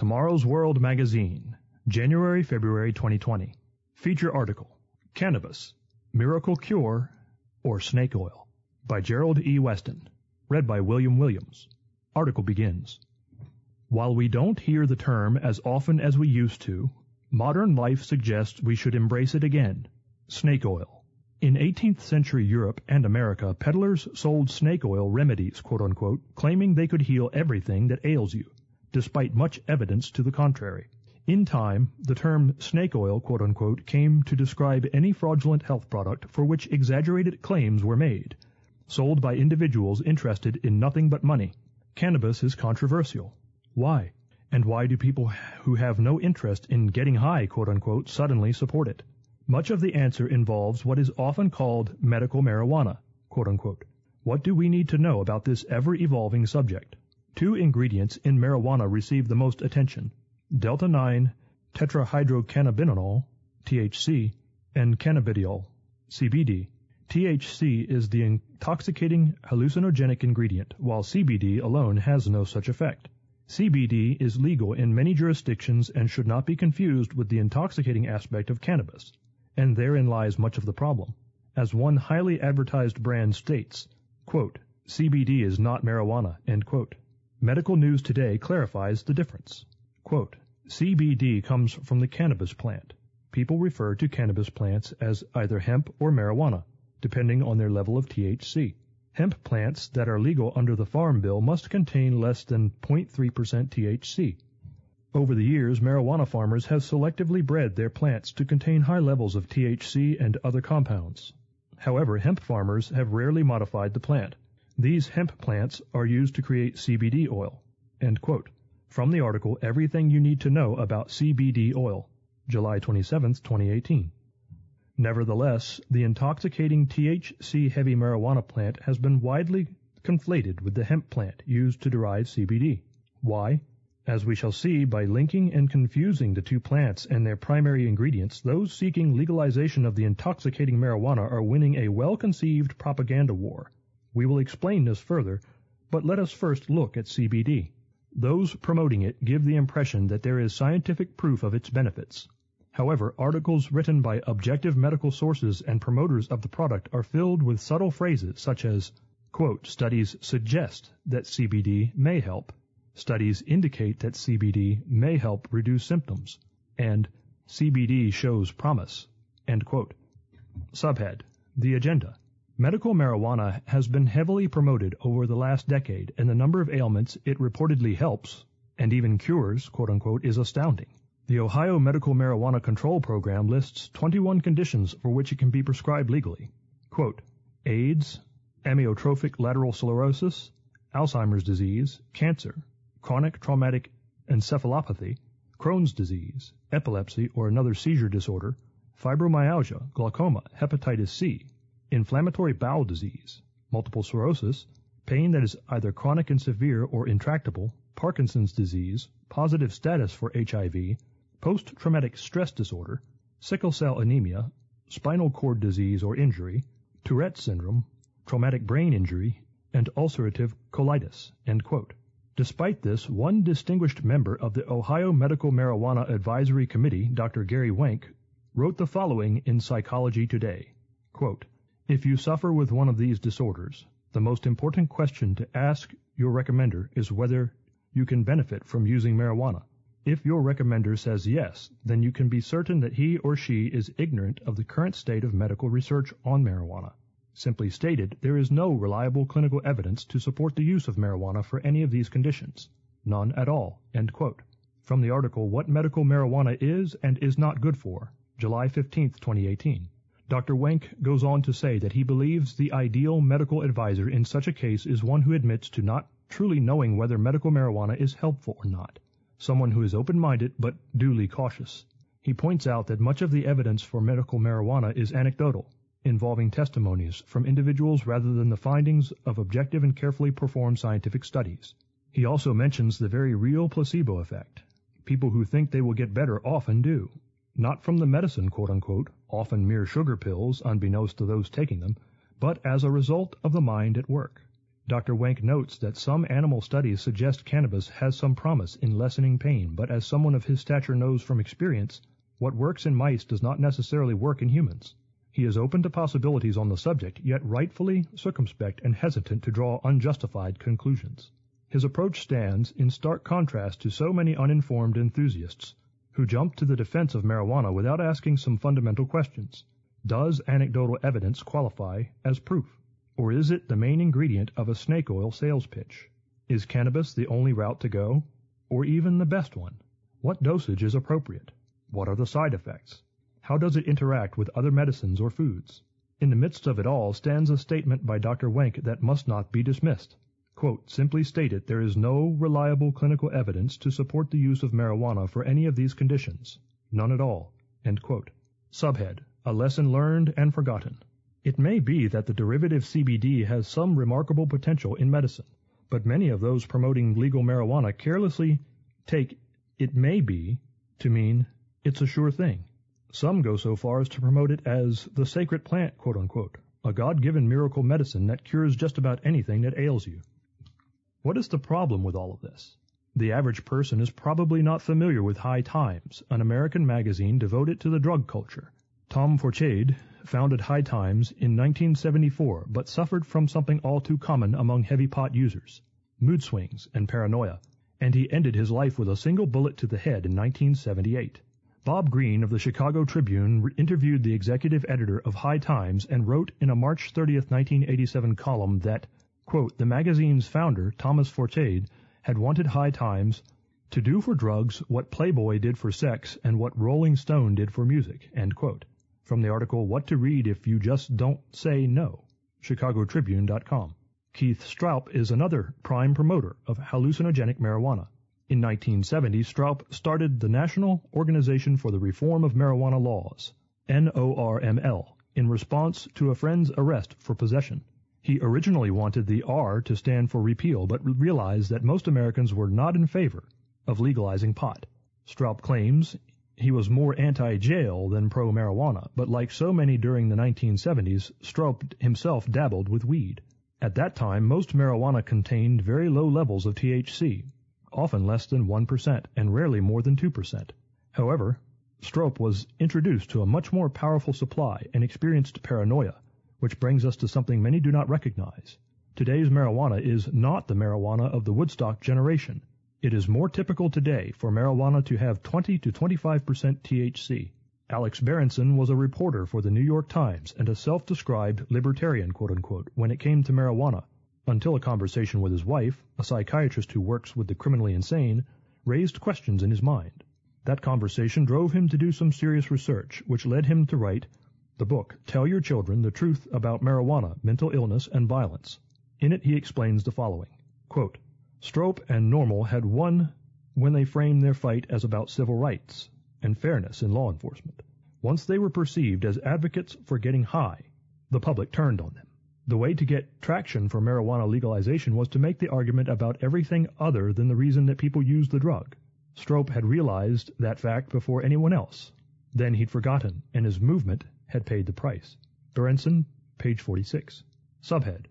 Tomorrow's World Magazine, January February 2020. Feature article Cannabis, Miracle Cure, or Snake Oil by Gerald E. Weston. Read by William Williams. Article begins. While we don't hear the term as often as we used to, modern life suggests we should embrace it again. Snake oil. In 18th century Europe and America, peddlers sold snake oil remedies, quote unquote, claiming they could heal everything that ails you, despite much evidence to the contrary. In time, the term snake oil, quote came to describe any fraudulent health product for which exaggerated claims were made, sold by individuals interested in nothing but money. Cannabis is controversial. Why? And why do people who have no interest in getting high, quote suddenly support it? Much of the answer involves what is often called medical marijuana, quote. What do we need to know about this ever-evolving subject? Two ingredients in marijuana receive the most attention. Delta 9 tetrahydrocannabinol, THC, and cannabidiol, CBD. THC is the intoxicating hallucinogenic ingredient, while CBD alone has no such effect. CBD is legal in many jurisdictions and should not be confused with the intoxicating aspect of cannabis and therein lies much of the problem. As one highly advertised brand states, CBD is not marijuana, Medical News Today clarifies the difference. Quote, CBD comes from the cannabis plant. People refer to cannabis plants as either hemp or marijuana, depending on their level of THC. Hemp plants that are legal under the Farm Bill must contain less than 0.3% THC. Over the years, marijuana farmers have selectively bred their plants to contain high levels of THC and other compounds. However, hemp farmers have rarely modified the plant. These hemp plants are used to create CBD oil. From the article Everything You Need to Know About CBD Oil, July 27, 2018. Nevertheless, the intoxicating THC-heavy marijuana plant has been widely conflated with the hemp plant used to derive CBD. Why? As we shall see, by linking and confusing the two plants and their primary ingredients, those seeking legalization of the intoxicating marijuana are winning a well-conceived propaganda war. We will explain this further, but let us first look at CBD. Those promoting it give the impression that there is scientific proof of its benefits. However, articles written by objective medical sources and promoters of the product are filled with subtle phrases such as, quote, studies suggest that CBD may help, Studies indicate that CBD may help reduce symptoms, and CBD shows promise. Subhead The Agenda Medical marijuana has been heavily promoted over the last decade, and the number of ailments it reportedly helps, and even cures, quote unquote, is astounding. The Ohio Medical Marijuana Control Program lists 21 conditions for which it can be prescribed legally. Quote, AIDS, amyotrophic lateral sclerosis, Alzheimer's disease, cancer, chronic traumatic encephalopathy, Crohn's disease, epilepsy or another seizure disorder, fibromyalgia, glaucoma, hepatitis C, inflammatory bowel disease, multiple sclerosis, pain that is either chronic and severe or intractable, Parkinson's disease, positive status for HIV, post-traumatic stress disorder, sickle cell anemia, spinal cord disease or injury, Tourette syndrome, traumatic brain injury, and ulcerative colitis. Despite this, one distinguished member of the Ohio Medical Marijuana Advisory Committee, Dr. Gary Wenk, wrote the following in Psychology Today. Quote, if you suffer with one of these disorders, the most important question to ask your recommender is whether you can benefit from using marijuana. If your recommender says yes, then you can be certain that he or she is ignorant of the current state of medical research on marijuana. Simply stated, there is no reliable clinical evidence to support the use of marijuana for any of these conditions. None at all. From the article What Medical Marijuana Is and Is Not Good For, July 15, 2018. Dr. Wenk goes on to say that he believes the ideal medical advisor in such a case is one who admits to not truly knowing whether medical marijuana is helpful or not, someone who is open-minded but duly cautious. He points out that much of the evidence for medical marijuana is anecdotal, involving testimonies from individuals rather than the findings of objective and carefully performed scientific studies. He also mentions the very real placebo effect. People who think they will get better often do. Not from the medicine, quote unquote, often mere sugar pills unbeknownst to those taking them, but as a result of the mind at work. Dr. Wenk notes that some animal studies suggest cannabis has some promise in lessening pain, but as someone of his stature knows from experience, what works in mice does not necessarily work in humans. He is open to possibilities on the subject, yet rightfully circumspect and hesitant to draw unjustified conclusions. His approach stands in stark contrast to so many uninformed enthusiasts who jumped to the defense of marijuana without asking some fundamental questions. Does anecdotal evidence qualify as proof? Or is it the main ingredient of a snake oil sales pitch? Is cannabis the only route to go? Or even the best one? What dosage is appropriate? What are the side effects? How does it interact with other medicines or foods? In the midst of it all stands a statement by Dr. Wenk that must not be dismissed. Quote, simply stated, there is no reliable clinical evidence to support the use of marijuana for any of these conditions. None at all. Subhead, a lesson learned and forgotten. It may be that the derivative CBD has some remarkable potential in medicine, but many of those promoting legal marijuana carelessly take it may be to mean it's a sure thing. Some go so far as to promote it as the sacred plant, quote unquote, a God-given miracle medicine that cures just about anything that ails you. What is the problem with all of this? The average person is probably not familiar with High Times, an American magazine devoted to the drug culture. Tom Forcade, founded High Times in 1974, but suffered from something all too common among heavy pot users, mood swings and paranoia, and he ended his life with a single bullet to the head in 1978. Bob Greene of the Chicago Tribune interviewed the executive editor of High Times and wrote in a March 30, 1987 column that, quote, the magazine's founder, Thomas Forcade, had wanted High Times to do for drugs what Playboy did for sex and what Rolling Stone did for music, end quote from the article What to Read If You Just Don't Say No, chicagotribune.com. Keith Stroup is another prime promoter of hallucinogenic marijuana. In 1970, Stroup started the National Organization for the Reform of Marijuana Laws, NORML, in response to a friend's arrest for possession. He originally wanted the R to stand for repeal, but realized that most Americans were not in favor of legalizing pot. Stroup claims he was more anti-jail than pro-marijuana, but like so many during the 1970s, Stroup himself dabbled with weed. At that time, most marijuana contained very low levels of THC, often less than 1% and rarely more than 2%. However, Stroup was introduced to a much more powerful supply and experienced paranoia, which brings us to something many do not recognize. Today's marijuana is not the marijuana of the Woodstock generation. It is more typical today for marijuana to have 20 to 25% THC. Alex Berenson was a reporter for the New York Times and a self-described libertarian, quote unquote, when it came to marijuana, until a conversation with his wife, a psychiatrist who works with the criminally insane, raised questions in his mind. That conversation drove him to do some serious research, which led him to write the book, Tell Your Children the Truth About Marijuana, Mental Illness, and Violence. In it he explains the following. Quote, Stroup and NORML had won when they framed their fight as about civil rights and fairness in law enforcement. Once they were perceived as advocates for getting high, the public turned on them. The way to get traction for marijuana legalization was to make the argument about everything other than the reason that people use the drug. Stroup had realized that fact before anyone else. Then he'd forgotten, and his movement had paid the price. Berenson, page 46. Subhead,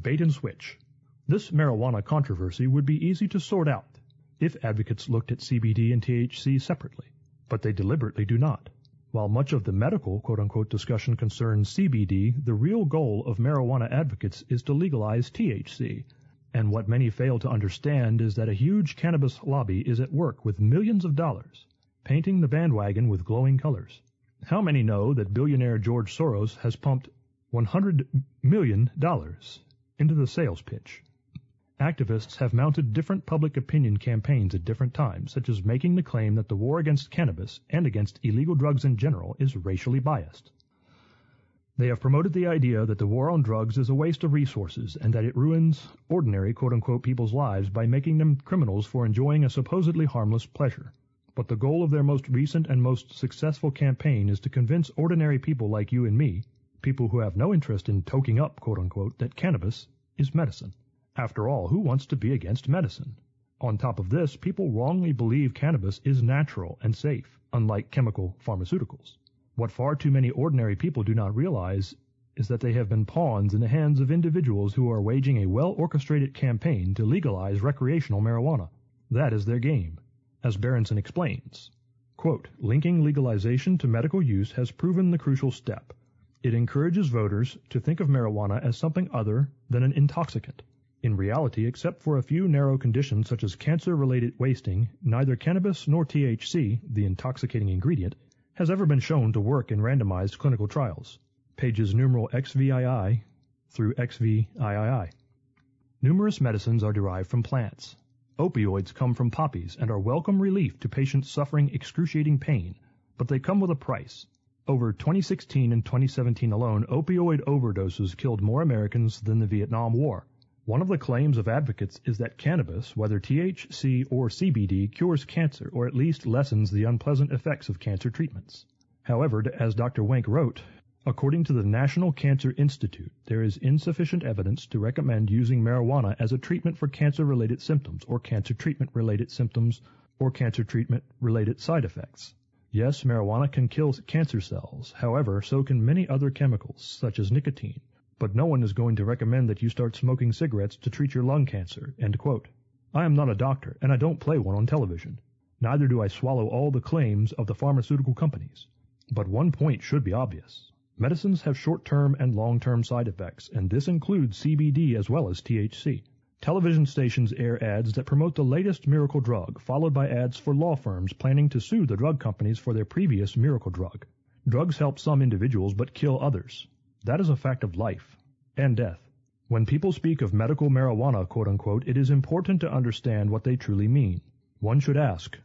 Bait and Switch. This marijuana controversy would be easy to sort out if advocates looked at CBD and THC separately, but they deliberately do not. While much of the medical quote-unquote discussion concerns CBD, the real goal of marijuana advocates is to legalize THC, and what many fail to understand is that a huge cannabis lobby is at work with millions of dollars, painting the bandwagon with glowing colors. How many know that billionaire George Soros has pumped $100 million into the sales pitch? Activists have mounted different public opinion campaigns at different times, such as making the claim that the war against cannabis and against illegal drugs in general is racially biased. They have promoted the idea that the war on drugs is a waste of resources and that it ruins ordinary quote-unquote people's lives by making them criminals for enjoying a supposedly harmless pleasure. But the goal of their most recent and most successful campaign is to convince ordinary people like you and me, people who have no interest in toking up quote-unquote, that cannabis is medicine. After all, who wants to be against medicine? On top of this, people wrongly believe cannabis is natural and safe, unlike chemical pharmaceuticals. What far too many ordinary people do not realize is that they have been pawns in the hands of individuals who are waging a well orchestrated campaign to legalize recreational marijuana. That is their game. As Berenson explains, quote, linking legalization to medical use has proven the crucial step. It encourages voters to think of marijuana as something other than an intoxicant. In reality, except for a few narrow conditions such as cancer-related wasting, neither cannabis nor THC, the intoxicating ingredient, has ever been shown to work in randomized clinical trials. Pages numeral XVII through XVIII. Numerous medicines are derived from plants. Opioids come from poppies and are welcome relief to patients suffering excruciating pain, but they come with a price. Over 2016 and 2017 alone, opioid overdoses killed more Americans than the Vietnam War. One of the claims of advocates is that cannabis, whether THC or CBD, cures cancer or at least lessens the unpleasant effects of cancer treatments. However, as Dr. Wenk wrote, according to the National Cancer Institute, there is insufficient evidence to recommend using marijuana as a treatment for cancer-related symptoms or cancer treatment-related symptoms or cancer treatment-related side effects. Yes, marijuana can kill cancer cells. However, so can many other chemicals, such as nicotine, but no one is going to recommend that you start smoking cigarettes to treat your lung cancer. I am not a doctor, and I don't play one on television. Neither do I swallow all the claims of the pharmaceutical companies. But one point should be obvious. Medicines have short-term and long-term side effects, and this includes CBD as well as THC. Television stations air ads that promote the latest miracle drug, followed by ads for law firms planning to sue the drug companies for their previous miracle drug. Drugs help some individuals but kill others. That is a fact of life and death. When people speak of medical marijuana, quote unquote, it is important to understand what they truly mean. One should ask,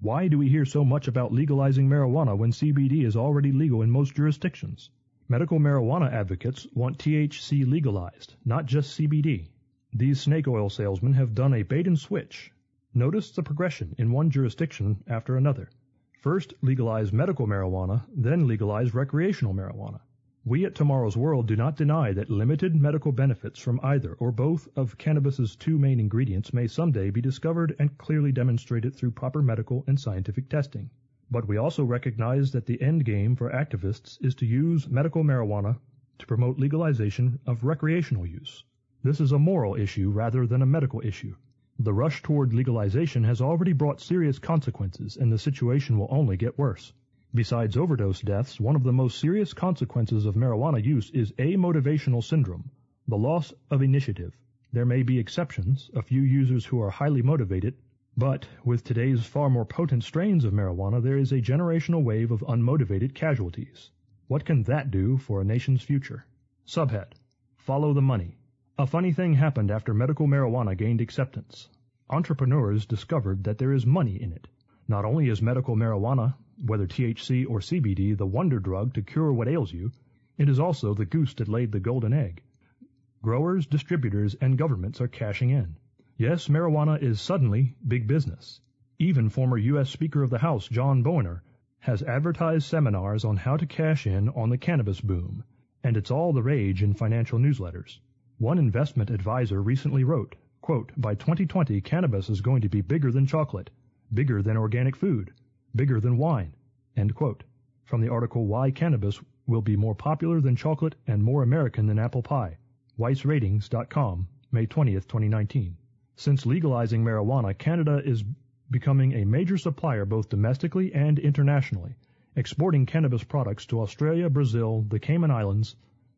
why do we hear so much about legalizing marijuana when CBD is already legal in most jurisdictions? Medical marijuana advocates want THC legalized, not just CBD. These snake oil salesmen have done a bait and switch. Notice the progression in one jurisdiction after another. First legalize medical marijuana, then legalize recreational marijuana. We at Tomorrow's World do not deny that limited medical benefits from either or both of cannabis's two main ingredients may someday be discovered and clearly demonstrated through proper medical and scientific testing. But we also recognize that the end game for activists is to use medical marijuana to promote legalization of recreational use. This is a moral issue rather than a medical issue. The rush toward legalization has already brought serious consequences and the situation will only get worse. Besides overdose deaths, one of the most serious consequences of marijuana use is amotivational syndrome, the loss of initiative. There may be exceptions, a few users who are highly motivated, but with today's far more potent strains of marijuana, there is a generational wave of unmotivated casualties. What can that do for a nation's future? Subhead. Follow the money. A funny thing happened after medical marijuana gained acceptance. Entrepreneurs discovered that there is money in it. Not only is medical marijuana whether THC or CBD, the wonder drug to cure what ails you, it is also the goose that laid the golden egg. Growers, distributors, and governments are cashing in. Yes, marijuana is suddenly big business. Even former U.S. Speaker of the House John Boehner has advertised seminars on how to cash in on the cannabis boom, and it's all the rage in financial newsletters. One investment advisor recently wrote, quote, by 2020 cannabis is going to be bigger than chocolate, bigger than organic food, bigger than wine. From the article Why Cannabis Will Be More Popular Than Chocolate and More American Than Apple Pie. WeissRatings.com, May 20th, 2019. Since legalizing marijuana, Canada is becoming a major supplier both domestically and internationally, exporting cannabis products to Australia, Brazil, the Cayman Islands,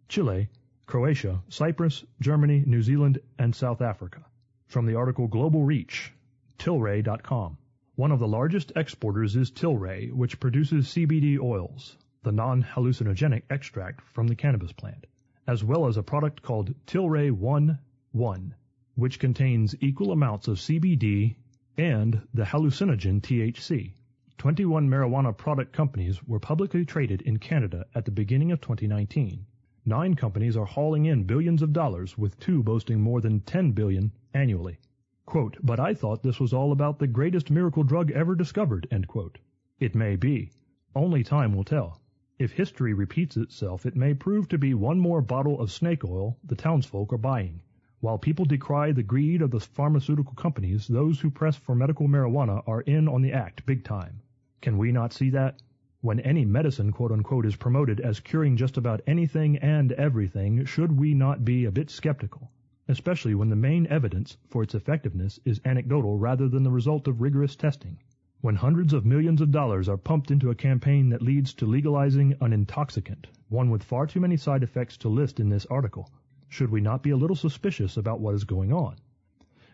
Chile, Croatia, Cyprus, Germany, New Zealand, and South Africa. From the article Global Reach, Tilray.com. One of the largest exporters is Tilray, which produces CBD oils, the non-hallucinogenic extract from the cannabis plant, as well as a product called Tilray 1-1, which contains equal amounts of CBD and the hallucinogen THC. 21 marijuana product companies were publicly traded in Canada at the beginning of 2019. Nine companies are hauling in billions of dollars, with two boasting more than 10 billion annually. Quote, but I thought this was all about the greatest miracle drug ever discovered, It may be. Only time will tell. If history repeats itself, it may prove to be one more bottle of snake oil the townsfolk are buying. While people decry the greed of the pharmaceutical companies, those who press for medical marijuana are in on the act big time. Can we not see that? When any medicine quote unquote is promoted as curing just about anything and everything, should we not be a bit skeptical? Especially when the main evidence for its effectiveness is anecdotal rather than the result of rigorous testing. When hundreds of millions of dollars are pumped into a campaign that leads to legalizing an intoxicant, one with far too many side effects to list in this article, should we not be a little suspicious about what is going on?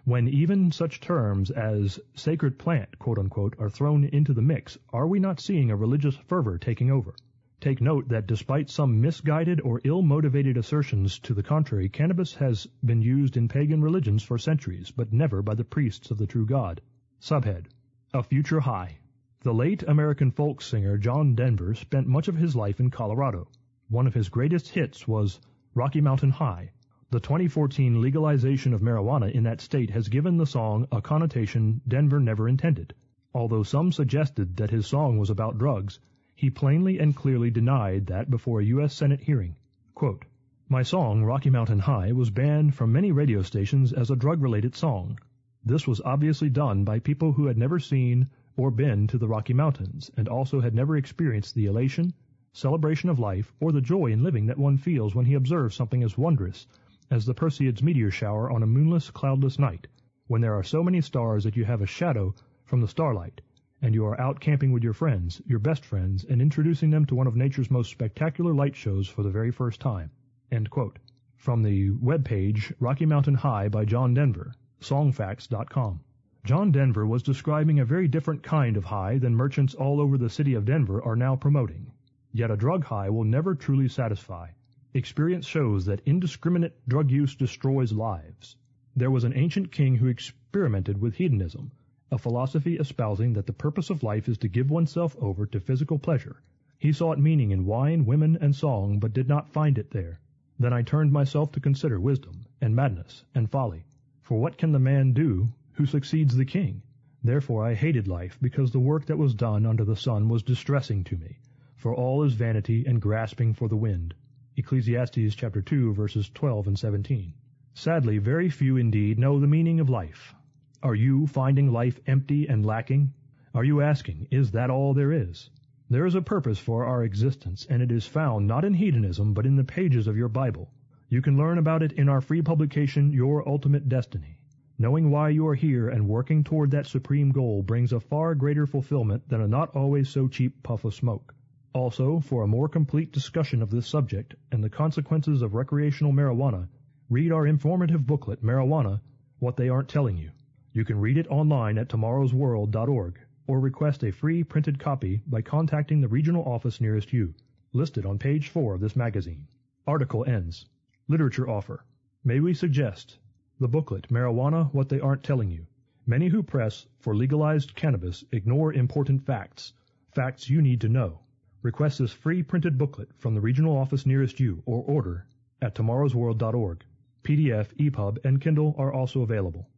When even such terms as sacred plant, quote unquote, are thrown into the mix, are we not seeing a religious fervor taking over? Take note that despite some misguided or ill-motivated assertions to the contrary, cannabis has been used in pagan religions for centuries, but never by the priests of the true God. Subhead. A Future High. The late American folk singer John Denver spent much of his life in Colorado. One of his greatest hits was Rocky Mountain High, the 2014 legalization of marijuana in that state has given the song a connotation Denver never intended. Although some suggested that his song was about drugs, he plainly and clearly denied that before a U.S. Senate hearing. Quote, My song, Rocky Mountain High, was banned from many radio stations as a drug-related song. This was obviously done by people who had never seen or been to the Rocky Mountains, and also had never experienced the elation, celebration of life, or the joy in living that one feels when he observes something as wondrous as the Perseids meteor shower on a moonless, cloudless night, when there are so many stars that you have a shadow from the starlight, and you are out camping with your friends, your best friends, and introducing them to one of nature's most spectacular light shows for the very first time. From the web page Rocky Mountain High by John Denver, songfacts.com. John Denver was describing a very different kind of high than merchants all over the city of Denver are now promoting. Yet a drug high will never truly satisfy. Experience shows that indiscriminate drug use destroys lives. There was an ancient king who experimented with hedonism, a philosophy espousing that the purpose of life is to give oneself over to physical pleasure. He sought meaning in wine, women, and song, but did not find it there. Then I turned myself to consider wisdom, and madness, and folly. For what can the man do who succeeds the king? Therefore I hated life, because the work that was done under the sun was distressing to me. For all is vanity and grasping for the wind. Ecclesiastes chapter 2 verses 12 and 17. Sadly, very few indeed know the meaning of life. Are you finding life empty and lacking? Are you asking, is that all there is? There is a purpose for our existence, and it is found not in hedonism, but in the pages of your Bible. You can learn about it in our free publication, Your Ultimate Destiny. Knowing why you are here and working toward that supreme goal brings a far greater fulfillment than a not always so cheap puff of smoke. Also, for a more complete discussion of this subject and the consequences of recreational marijuana, read our informative booklet, Marijuana, What They Aren't Telling You. You can read it online at tomorrowsworld.org or request a free printed copy by contacting the regional office nearest you, listed on page 4 of this magazine. Article ends. Literature offer. May we suggest the booklet, Marijuana, What They Aren't Telling You. Many who press for legalized cannabis ignore important facts, facts you need to know. Request this free printed booklet from the regional office nearest you or order at tomorrowsworld.org. PDF, EPUB, and Kindle are also available.